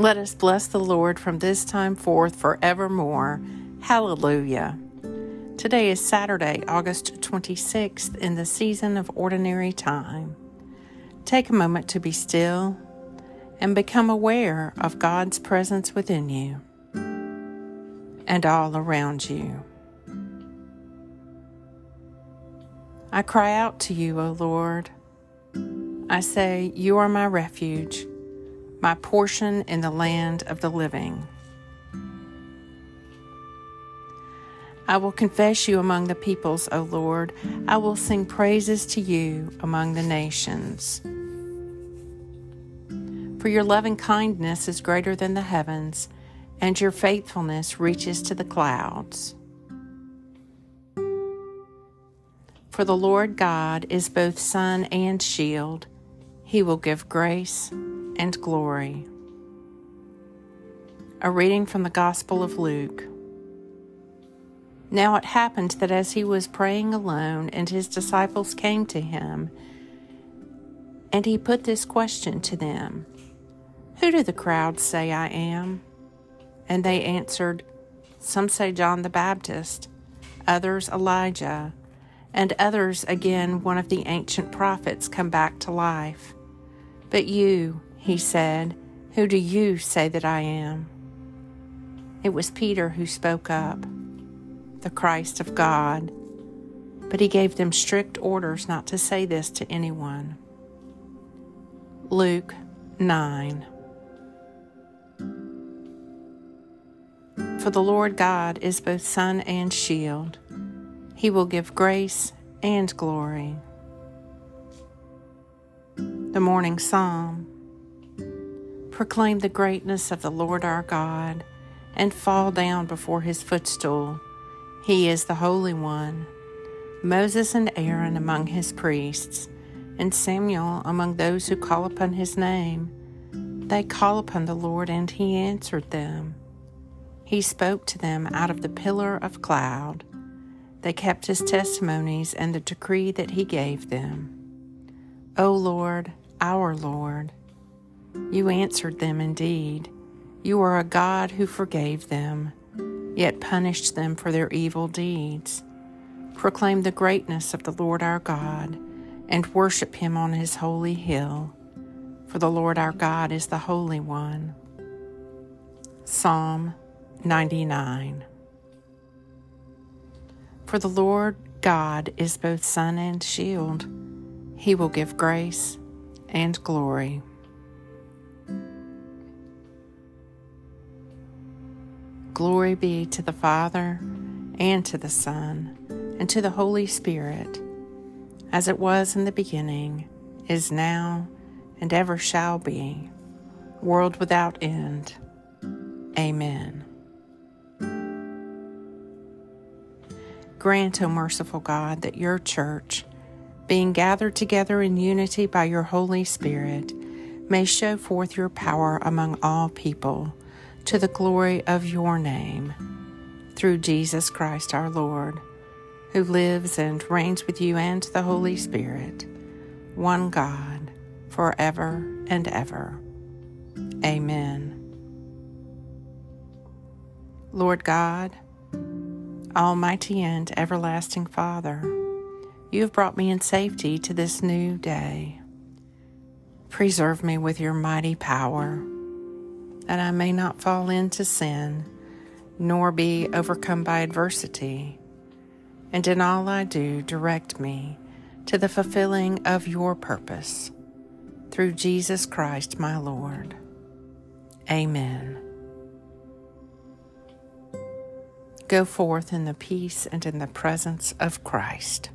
Let us bless the Lord from this time forth forevermore. Hallelujah. Today is Saturday, August 26th, in the season of ordinary time. Take a moment to be still and become aware of God's presence within you and all around you. I cry out to you, O Lord. I say, You are my refuge, my portion in the land of the living. I will confess you among the peoples, O Lord. I will sing praises to you among the nations. For your loving kindness is greater than the heavens, and your faithfulness reaches to the clouds. For the Lord God is both sun and shield. He will give grace and glory. A reading from the Gospel of Luke. Now it happened that as he was praying alone, and his disciples came to him, and he put this question to them Who do the crowds say I am? And they answered, Some say John the Baptist, others Elijah, and others again one of the ancient prophets come back to life. But you, he said, who do you say that I am? It was Peter who spoke up the Christ of God, but he gave them strict orders not to say this to anyone. Luke 9 For the Lord God is both sun and shield. He will give grace and glory. The Morning Psalm Proclaim the greatness of the Lord our God and fall down before his footstool he is the Holy One. Moses and Aaron among his priests, and Samuel among those who call upon his name. They call upon the Lord, and he answered them. He spoke to them out of the pillar of cloud. They kept his testimonies and the decree that he gave them. O Lord, our Lord, you answered them indeed. You are a God who forgave them yet punished them for their evil deeds. Proclaim the greatness of the Lord our God, and worship him on his holy hill, for the Lord our God is the Holy One. Psalm 99 For the Lord God is both sun and shield, he will give grace and glory. Glory be to the Father, and to the Son, and to the Holy Spirit, as it was in the beginning, is now, and ever shall be, world without end. Amen. Grant, O merciful God, that your church, being gathered together in unity by your Holy Spirit, may show forth your power among all people to the glory of your name, through Jesus Christ our Lord, who lives and reigns with you and the Holy Spirit, one God, forever and ever. Amen. Lord God, Almighty and everlasting Father, you have brought me in safety to this new day. Preserve me with your mighty power that I may not fall into sin, nor be overcome by adversity. And in all I do, direct me to the fulfilling of your purpose. Through Jesus Christ my Lord. Amen. Go forth in the peace and in the presence of Christ.